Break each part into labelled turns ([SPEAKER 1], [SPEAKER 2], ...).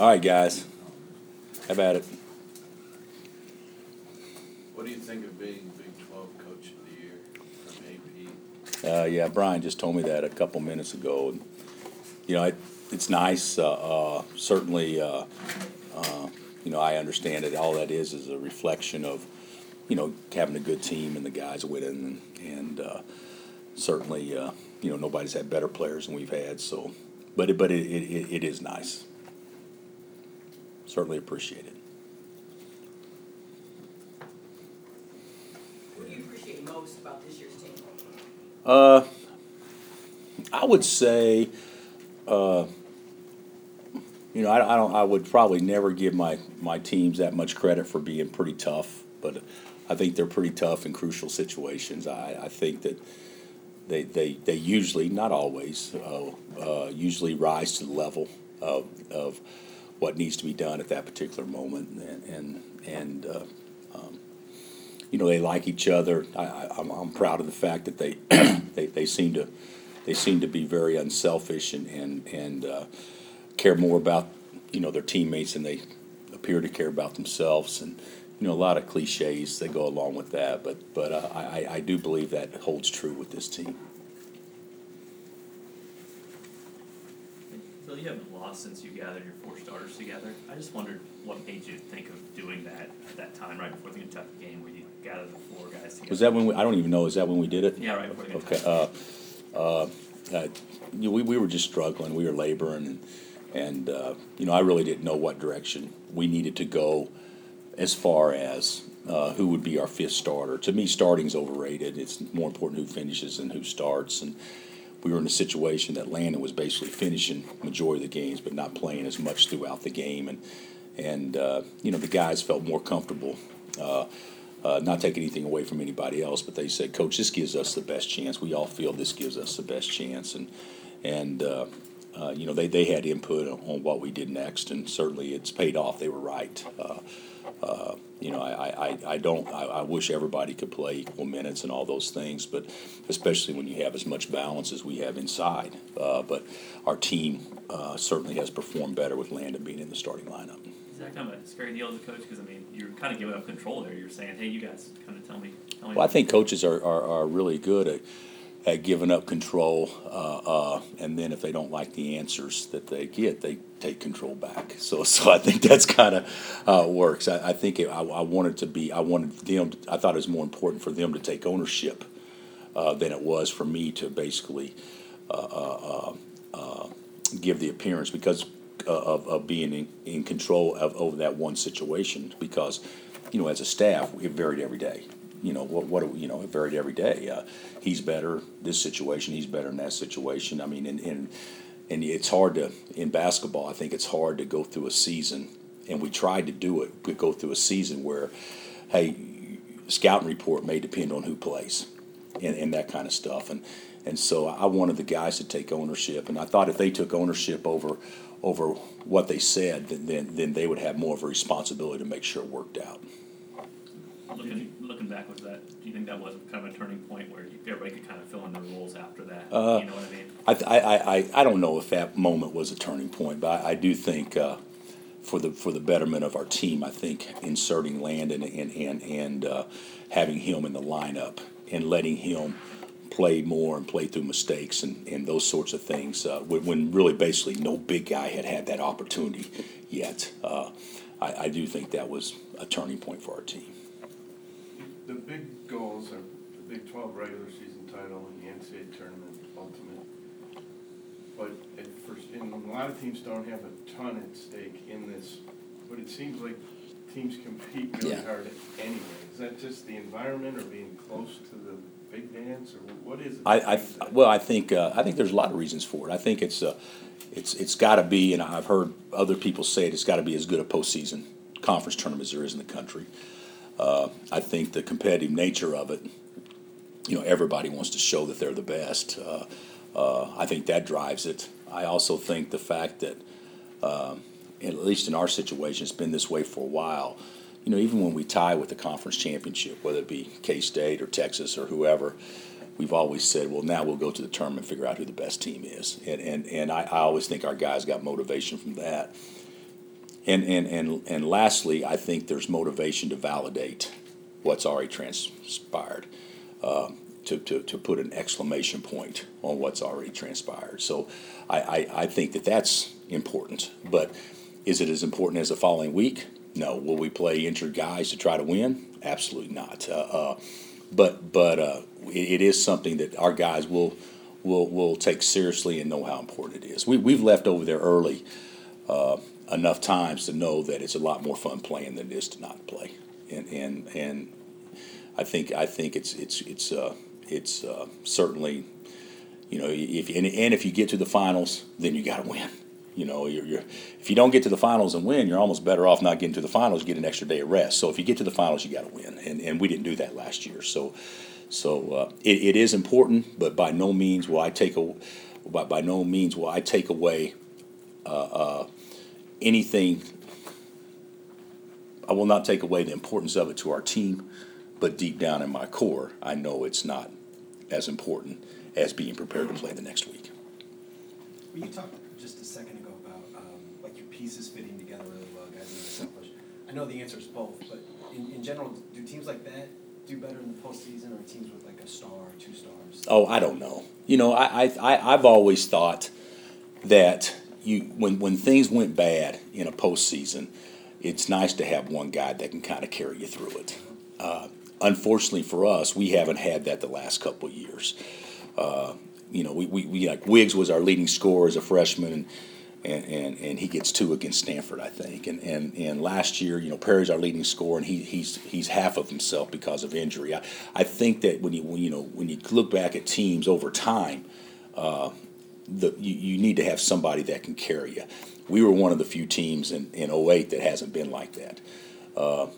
[SPEAKER 1] All right, guys. How about it?
[SPEAKER 2] What do you think of being Big Twelve Coach of the Year from AP?
[SPEAKER 1] Uh, yeah, Brian just told me that a couple minutes ago. And, You know, it, it's nice, uh, uh, certainly, uh, uh, you know, I understand it. All that is is a reflection of, you know, having a good team and the guys winning and, and, uh, certainly, uh, you know, nobody's had better players than we've had, so, but it, but it, it, it is nice. Certainly appreciate it.
[SPEAKER 3] What do you appreciate most about this year's team?
[SPEAKER 1] Uh, I would say, uh, you know, I, I don't. I would probably never give my my teams that much credit for being pretty tough, but I think they're pretty tough in crucial situations. I, I think that they, they, they usually, not always, uh, uh, usually rise to the level of, of what needs to be done at that particular moment, and and, and uh, um, you know they like each other. I, I'm proud of the fact that they they, they seem to they seem to be very unselfish and and and uh, care more about you know their teammates than they appear to care about themselves and. You know, a lot of cliches that go along with that, but but uh, I, I do believe that holds true with this team.
[SPEAKER 4] You haven't lost since you gathered your four starters together. I just wondered what made you think of doing that at that time, right before the Kentucky game, where you gathered the four guys together.
[SPEAKER 1] Was that when we, I don't even know, is that when we did it?
[SPEAKER 4] Yeah, right before the
[SPEAKER 1] Okay, uh, uh, uh, you know, we, we were just struggling, we were laboring, and, and, uh, you know, I really didn't know what direction we needed to go as far as, uh, who would be our fifth starter. To me, starting's overrated, it's more important who finishes than who starts, and we were in a situation that Landen was basically finishing majority of the games, but not playing as much throughout the game, and, and, uh, you know, the guys felt more comfortable, uh, uh, not take anything away from anybody else, but they said, Coach, this gives us the best chance. We all feel this gives us the best chance, and and uh, uh, you know they, they had input on, on what we did next, and certainly it's paid off. They were right. You know, I, I, I- I don't. I, I wish everybody could play equal minutes and all those things, but especially when you have as much balance as we have inside. Uh, but our team uh, certainly has performed better with Landen being in the starting lineup.
[SPEAKER 4] Is that kind of a scary deal as a coach? Because I mean, you're kind of giving up control there. You're saying, hey, you guys kind of tell me. Tell me
[SPEAKER 1] Well, I think coaches are, are, are really good at, at giving up control, uh, uh, and then if they don't like the answers that they get, they take control back. So, so I think that's kind of how it works. I, I think it, I, I wanted to be, I wanted them, I thought it was more important for them to take ownership uh, than it was for me to basically uh, uh, uh, uh, give the appearance because uh, of, of being in, in control of over that one situation. Because, you know, as a staff, it varied every day. You know, what, what, you know, it varied every day. Uh, he's better this situation, he's better in that situation. I mean, and, and, and it's hard to, in basketball, I think it's hard to go through a season, and we tried to do it, but go through a season where, hey, scouting report may depend on who plays and, and that kind of stuff. And and so I wanted the guys to take ownership, and I thought if they took ownership over over what they said, then then, then they would have more of a responsibility to make sure it worked out.
[SPEAKER 4] Looking looking back, was that? Do you think that was kind of a turning point where you, everybody could kind of fill in their roles after that?
[SPEAKER 1] Uh,
[SPEAKER 4] you know what I mean?
[SPEAKER 1] I, th- I, I, I- I don't know if that moment was a turning point, but I, I do think uh, for the for the betterment of our team, I think inserting Landen and and and uh, having him in the lineup and letting him play more and play through mistakes and, and those sorts of things uh, when, when really basically no big guy had had that opportunity yet. Uh, I, I do think that was a turning point for our team.
[SPEAKER 2] The big goals are the Big Twelve regular season title and the NCAA tournament ultimate. But at first, and a lot of teams don't have a ton at stake in this, but it seems like teams compete really
[SPEAKER 1] Yeah.
[SPEAKER 2] hard anyway. Is that just the environment or being close to the big dance or what is it?
[SPEAKER 1] I, I, well, I think, uh, I think there's a lot of reasons for it. I think it's, uh, it's, it's gotta be, and I've heard other people say it, it's gotta be as good a postseason conference tournament as there is in the country. Uh, I think the competitive nature of it, you know, everybody wants to show that they're the best. Uh, uh, I think that drives it. I also think the fact that, um, at least in our situation, it's been this way for a while. You know, even when we tie with the conference championship, whether it be K State or Texas or whoever, we've always said, well, now we'll go to the tournament and figure out who the best team is. And, and, and I, I always think our guys got motivation from that. And, and, and, and lastly, I think there's motivation to validate what's already transpired, um, to, to, to put an exclamation point on what's already transpired. So I, I, I think that that's important. But is it as important as the following week? No. Will we play injured guys to try to win? Absolutely not. Uh, uh, but but uh, it, it is something that our guys will will will take seriously and know how important it is. We we've left over there early uh, enough times to know that it's a lot more fun playing than it is to not play. And and and I think I think it's it's it's uh, it's uh, certainly you know if and, and if you get to the finals, then you got to win. You know, you're, you're, if you don't get to the finals and win, you're almost better off not getting to the finals. Get an extra day of rest. So if you get to the finals, you got to win, and and we didn't do that last year. So so uh, it, it is important, but by no means will I take a by, by no means will I take away uh, uh, anything. I will not take away the importance of it to our team, but deep down in my core, I know it's not as important as being prepared to play the next week.
[SPEAKER 5] Well, you talked just a second ago about um, like your pieces fitting together really well, guys. I know the answer is both, but in, in general, do teams like that do better in the postseason, or teams with like a star or two stars?
[SPEAKER 1] Oh, I don't know. You know, I, I, I I've always thought that you when when things went bad in a postseason, it's nice to have one guy that can kind of carry you through it. Uh, unfortunately for us, we haven't had that the last couple of years. Uh, you know, we, we, we like Wiggs was our leading scorer as a freshman, and, and, and, and he gets two against Stanford, I think. And, and and last year, you know, Perry's our leading scorer, and he, he's he's half of himself because of injury. I, I think that when you when, you know when you look back at teams over time, uh, the you, you need to have somebody that can carry you. We were one of the few teams in, in 08 that hasn't been like that. Uh,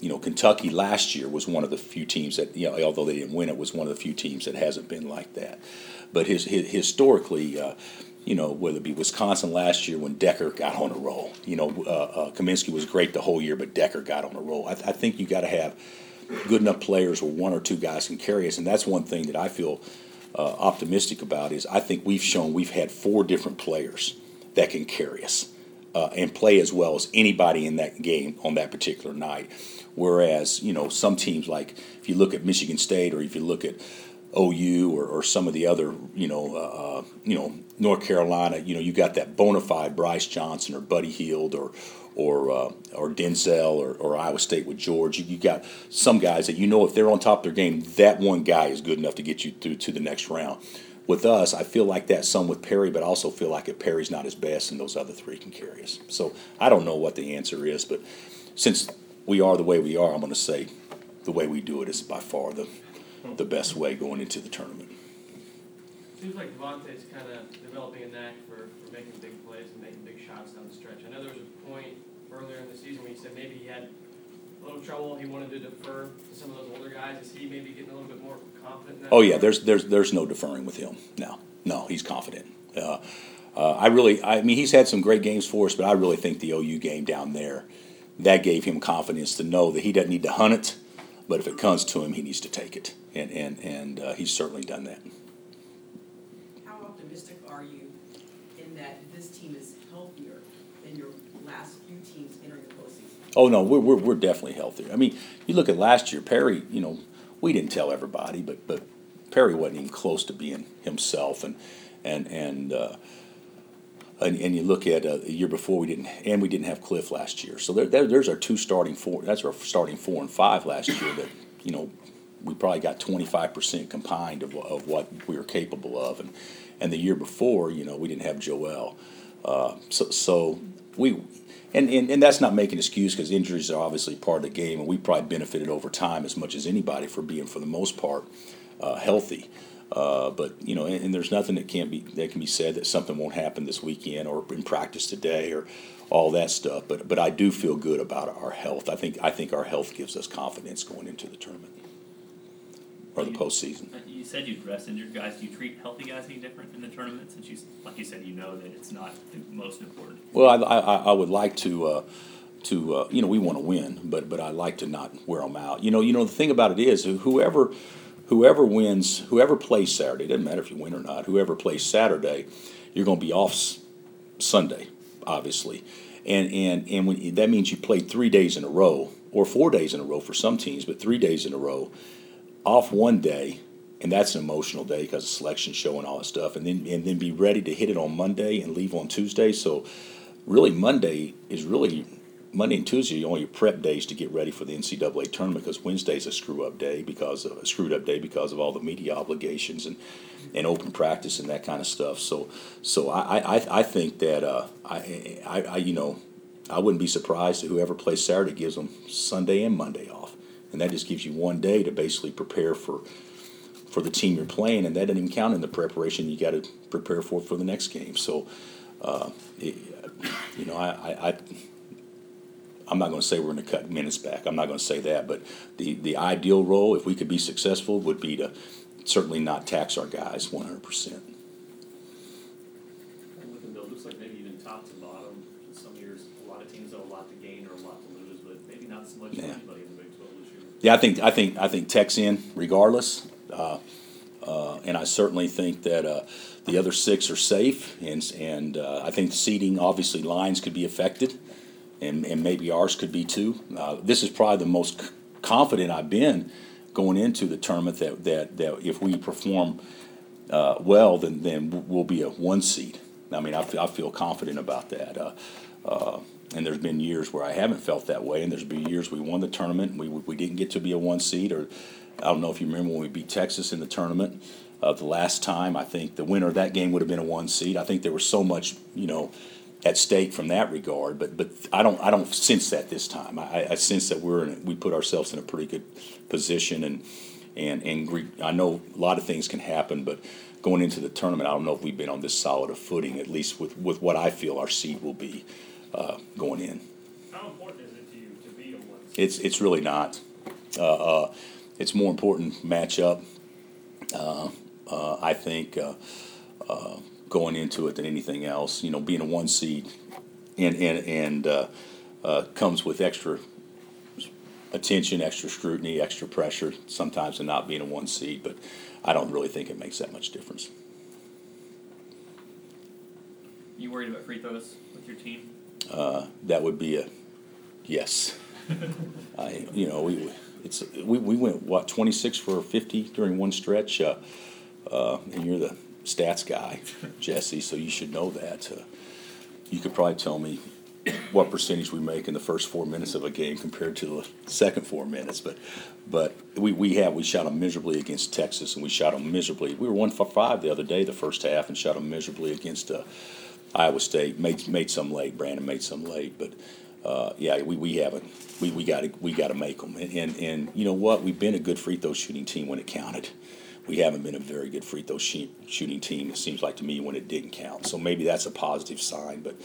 [SPEAKER 1] you know, Kentucky last year was one of the few teams that, you know, although they didn't win it, was one of the few teams that hasn't been like that. But his, his historically, uh, you know, whether it be Wisconsin last year when Dekker got on a roll, you know, uh, uh, Kaminsky was great the whole year, but Dekker got on a roll. I, I think you got to have good enough players where one or two guys can carry us, and that's one thing that I feel uh, optimistic about. Is I think we've shown we've had four different players that can carry us uh, and play as well as anybody in that game on that particular night. Whereas, you know, some teams like if you look at Michigan State or if you look at OU or, or some of the other, you know, uh, uh, you know, North Carolina, you know, you got that bona fide Brice Johnson or Buddy Hield or or uh, or Denzel or, or Iowa State with George. You, you got some guys that you know if they're on top of their game, that one guy is good enough to get you through to the next round. With us, I feel like that some with Perry, but I also feel like if Perry's not his best, and those other three can carry us. So I don't know what the answer is, but since we are the way we are, I'm going to say the way we do it is by far the the best way going into the tournament.
[SPEAKER 6] Seems like Devontae's kind of developing a knack for, for making big plays and making big shots down the stretch. I know there was a point earlier in the season where you said maybe he had a little trouble, he wanted to defer to some of those older guys. Is he maybe getting a little bit more confident that?
[SPEAKER 1] Oh yeah, there's there's there's no deferring with him. No, no, he's confident. Uh, uh, I really, I mean, he's had some great games for us, but I really think the OU game down there, that gave him confidence to know that he doesn't need to hunt it, but if it comes to him, he needs to take it, and and and uh, he's certainly done that.
[SPEAKER 3] How optimistic are you in that this team is healthier than your last few teams entering the postseason?
[SPEAKER 1] Oh no, we're, we're we're definitely healthier. I mean, you look at last year, Perry. You know, we didn't tell everybody, but but Perry wasn't even close to being himself, and and and. Uh, and, and you look at uh, the year before we didn't, and we didn't have Cliff last year. So there, there, there's our two starting four. That's our starting four and five last year. That you know, we probably got 25 percent combined of, of what we were capable of, and and the year before, you know, we didn't have Joel. Uh, so so we. And, and, and that's not making excuse because injuries are obviously part of the game, and we probably benefited over time as much as anybody for being, for the most part, uh, healthy. Uh, but you know, and, and, there's nothing that can't be that can be said that something won't happen this weekend or in practice today or all that stuff. But but I do feel good about our health. I think I think our health gives us confidence going into the tournament or the
[SPEAKER 4] You-
[SPEAKER 1] postseason.
[SPEAKER 4] You said you'd rest injured guys. Do you treat healthy guys any different in the tournament? Since you, like you said, you know that it's not the most important.
[SPEAKER 1] Well, I, I, I would like to, uh, to uh, you know, we want to win, but but I like to not wear them out. You know, you know the thing about it is whoever whoever wins, whoever plays Saturday, doesn't matter if you win or not. Whoever plays Saturday, you're going to be off Sunday, obviously, And, and, and when, that means you played three days in a row, or four days in a row for some teams, but three days in a row, off one day, and that's an emotional day because of selection show and all that stuff, and then and then be ready to hit it on Monday and leave on Tuesday. So, really, Monday is really Monday and Tuesday are only your prep days to get ready for the NCAA tournament because Wednesday's a screw up day because of a screwed up day because of all the media obligations and and open practice and that kind of stuff. So, so I I, I think that uh, I, I I you know I wouldn't be surprised if whoever plays Saturday gives them Sunday and Monday off, and that just gives you one day to basically prepare for for the team you're playing, and that doesn't even count in the preparation you got to prepare for for the next game. So, uh, it, you know, I, I, I I'm not going to say we're going to cut minutes back. I'm not going to say that, but the the ideal role, if we could be successful, would be to certainly not tax our guys 100 percent.
[SPEAKER 4] I'm looking, Bill, looks like maybe even top to bottom, some years, a lot of teams have a lot to gain or a lot to lose, but maybe not so much for
[SPEAKER 1] Yeah.
[SPEAKER 4] the Big Twelve this year.
[SPEAKER 1] Yeah, I think I think I think Tech's in regardless, uh, uh, and I certainly think that uh, the other six are safe, and and uh, I think seating obviously lines could be affected, and and maybe ours could be too. Uh, this is probably the most confident I've been going into the tournament that that that if we perform uh, well, then then we'll be a one seed. I mean, I feel, I feel confident about that. Uh, uh, and there's been years where I haven't felt that way, and there's been years we won the tournament and we we didn't get to be a one seed. Or I don't know if you remember when we beat Texas in the tournament. Uh, the last time, I think the winner of that game would have been a one seed. I think there was so much, you know, at stake from that regard. But but I don't I don't sense that this time. I, I sense that we're in, we put ourselves in a pretty good position, and and and I know a lot of things can happen, but going into the tournament, I don't know if we've been on this solid a footing, at least with with what I feel our seed will be uh, going in.
[SPEAKER 7] How important is it to you to be a one?
[SPEAKER 1] It's it's really not. Uh, uh, it's more important matchup. Uh, uh, I think uh, uh, going into it than anything else. You know, being a one seed and and and uh, uh, comes with extra attention, extra scrutiny, extra pressure. Sometimes than not being a one seed, but I don't really think it makes that much difference.
[SPEAKER 4] You worried about free throws with your team?
[SPEAKER 1] Uh, that would be a yes. I, you know, we it's we, we went what twenty six for fifty during one stretch, uh, uh, and you're the stats guy, Jesse, so you should know that. Uh, you could probably tell me what percentage we make in the first four minutes of a game compared to the second four minutes, but but we, we have we shot them miserably against Texas, and we shot them miserably. We were one for five the other day, the first half, and shot them miserably against. Uh, Iowa State made made some late. Brannen made some late, but uh, yeah, we, we haven't. We we got to we got to make them. And, and and you know what? We've been a good free throw shooting team when it counted. We haven't been a very good free throw shoot, shooting team. It seems like to me when it didn't count. So maybe that's a positive sign, but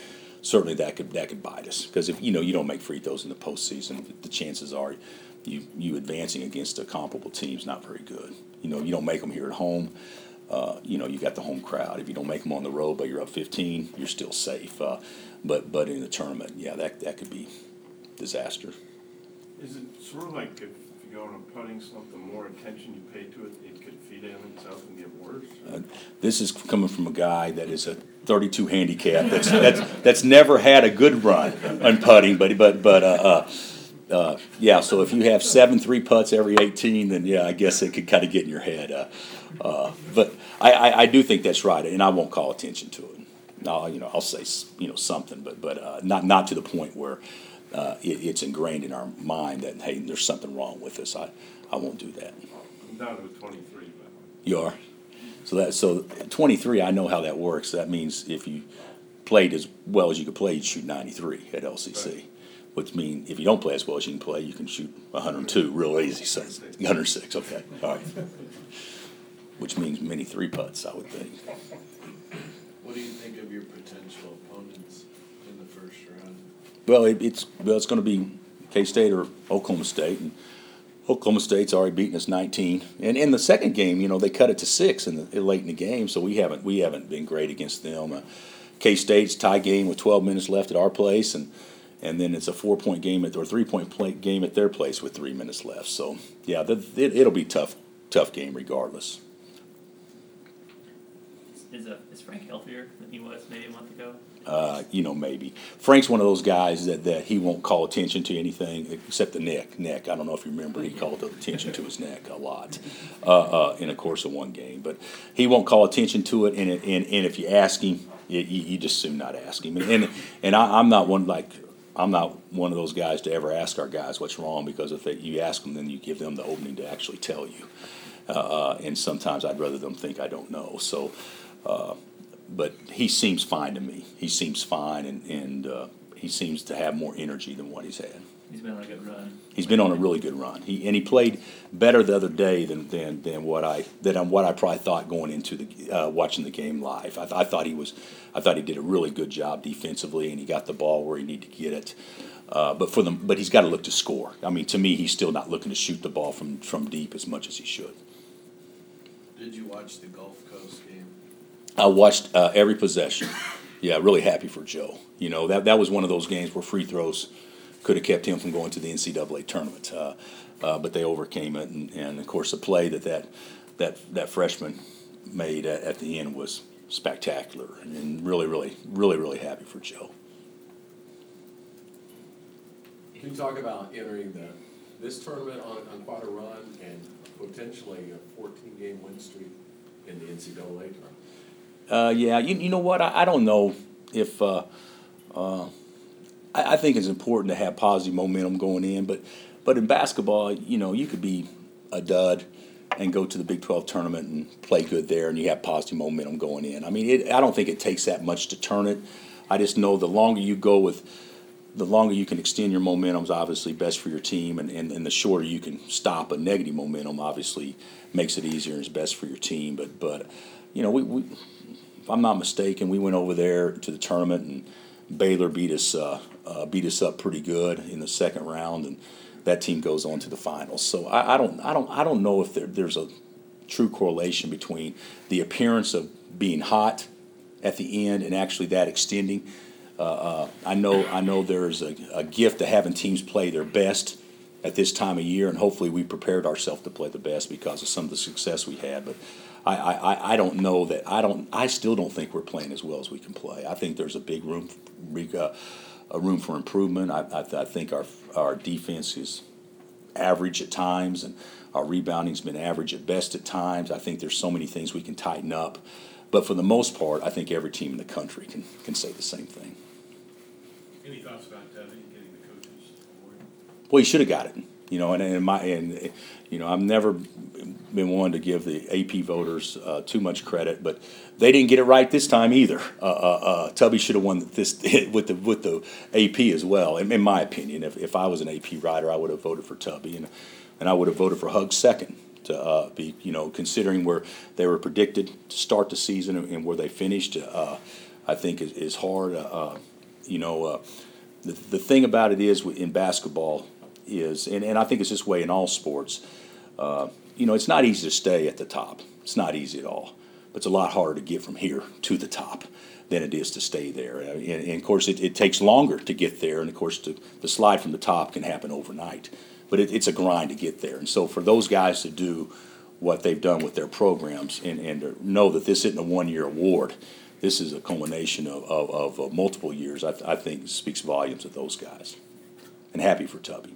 [SPEAKER 1] certainly that could that could bite us because if you know you don't make free throws in the postseason, the chances are you you advancing against a comparable team is not very good. You know you don't make them here at home uh, you know, you got the home crowd. If you don't make them on the road, but you're up 15, you're still safe. Uh, but but in the tournament, yeah, that that could be disaster.
[SPEAKER 2] Is it sort of like go on a putting slump, the more attention you pay to it, it could feed in itself and get worse?
[SPEAKER 1] Uh, this is coming from a guy that is a 32 handicap that's that's that's never had a good run on putting, but but but uh, uh, uh, yeah. So if you have seven three putts every 18, then yeah, I guess it could kind of get in your head. Uh, uh, but I, I, I do think that's right, and I won't call attention to it. No, you know, I'll say you know something, but but uh, not not to the point where uh, it, it's ingrained in our mind that hey, there's something wrong with us. I I won't do that.
[SPEAKER 2] I'm down to twenty-three, but
[SPEAKER 1] You are. So that so 23. I know how that works. That means if you played as well as you could play, you'd shoot 93 at LCC.
[SPEAKER 2] Right.
[SPEAKER 1] Which means if you don't play as well as you can play, you can shoot 102 real easy. So 106. Okay. All right. Which means many three putts, I would think.
[SPEAKER 8] What do you think of your potential opponents in the first round?
[SPEAKER 1] Well, it, it's well, it's going to be K State or Oklahoma State, and Oklahoma State's already beaten us 19. And in the second game, you know, they cut it to six in the late in the game, so we haven't we haven't been great against them. Uh, K State's tie game with 12 minutes left at our place, and and then it's a four point game at or three point game at their place with three minutes left. So yeah, the, it, it'll be tough tough game regardless.
[SPEAKER 4] Is, uh, is Frank healthier than he was maybe a month ago?
[SPEAKER 1] Uh, you know, maybe. Frank's one of those guys that, that he won't call attention to anything except the neck. Neck. I don't know if you remember, he called attention to his neck a lot uh, uh, in the course of one game. But he won't call attention to it, and, and, and if you ask him, you, you just soon not ask him. And, and, I, I'm not one like. I'm not one of those guys to ever ask our guys what's wrong because if they, you ask them, then you give them the opening to actually tell you. Uh, uh, and sometimes I'd rather them think I don't know. So, uh, but he seems fine to me. He seems fine, and, and uh, he seems to have more energy than what he's had.
[SPEAKER 4] He's been on a good run.
[SPEAKER 1] He's been on a really good run. He and he played better the other day than than, than what I than what I probably thought going into the uh, watching the game live. I, I thought he was, I thought he did a really good job defensively, and he got the ball where he needed to get it. Uh, but for them, but he's got to look to score. I mean, to me, he's still not looking to shoot the ball from from deep as much as he should.
[SPEAKER 8] Did you watch the Gulf Coast game?
[SPEAKER 1] I watched uh, every possession. Yeah, really happy for Joe. You know that that was one of those games where free throws could have kept him from going to the NCAA tournament, uh, uh, but they overcame it. And, and of course, the play that that that, that freshman made at, at the end was spectacular, and really, really, really, really happy for Joe.
[SPEAKER 9] Can you talk about entering the, this tournament on, on quite a run and potentially a fourteen-game win streak in the NCAA tournament?
[SPEAKER 1] Uh, yeah, you, you know what? I, I don't know if uh, uh, I, I think it's important to have positive momentum going in, but but in basketball, you know, you could be a dud and go to the Big Twelve tournament and play good there, and you have positive momentum going in. I mean, it, I don't think it takes that much to turn it. I just know the longer you go with the longer you can extend your momentum is obviously best for your team, and, and, and the shorter you can stop a negative momentum obviously makes it easier and is best for your team. But but you know we, we if I'm not mistaken, we went over there to the tournament and Baylor beat us uh, uh, beat us up pretty good in the second round, and that team goes on to the finals. So I, I don't I don't I don't know if there, there's a true correlation between the appearance of being hot at the end and actually that extending. Uh, uh, I know I know there's a, a gift to having teams play their best at this time of year, and hopefully we prepared ourselves to play the best because of some of the success we had. But I, I, I- don't know that I don't I still don't think we're playing as well as we can play. I think there's a big room uh, a room for improvement. I, I, I think our our defense is average at times, and our rebounding's been average at best at times. I think there's so many things we can tighten up. But for the most part, I think every team in the country can, can say the same thing.
[SPEAKER 7] Any thoughts about Devin getting the coaches award?
[SPEAKER 1] Well, he should have got it, you know, and, and my, and, you know, I've never been one to give the AP voters, uh, too much credit, but they didn't get it right this time either. Uh, uh, uh, Tubby should have won this with the, with the AP as well, in, in my opinion. If, if I was an AP writer, I would have voted for Tubby and, and I would have voted for Hug second to, uh, be, you know, considering where they were predicted to start the season and, where they finished, uh, I think is, is hard. Uh, uh, you know, uh, the, the thing about it is in basketball is, and, and I think it's this way in all sports, uh, you know, it's not easy to stay at the top. It's not easy at all. But it's a lot harder to get from here to the top than it is to stay there. And, and of course, it, it takes longer to get there. And of course, to, the slide from the top can happen overnight. But it, it's a grind to get there. And so for those guys to do what they've done with their programs and, and know that this isn't a one year award, this is a culmination of, of, of uh, multiple years, I, I think speaks volumes of those guys. And happy for Tubby.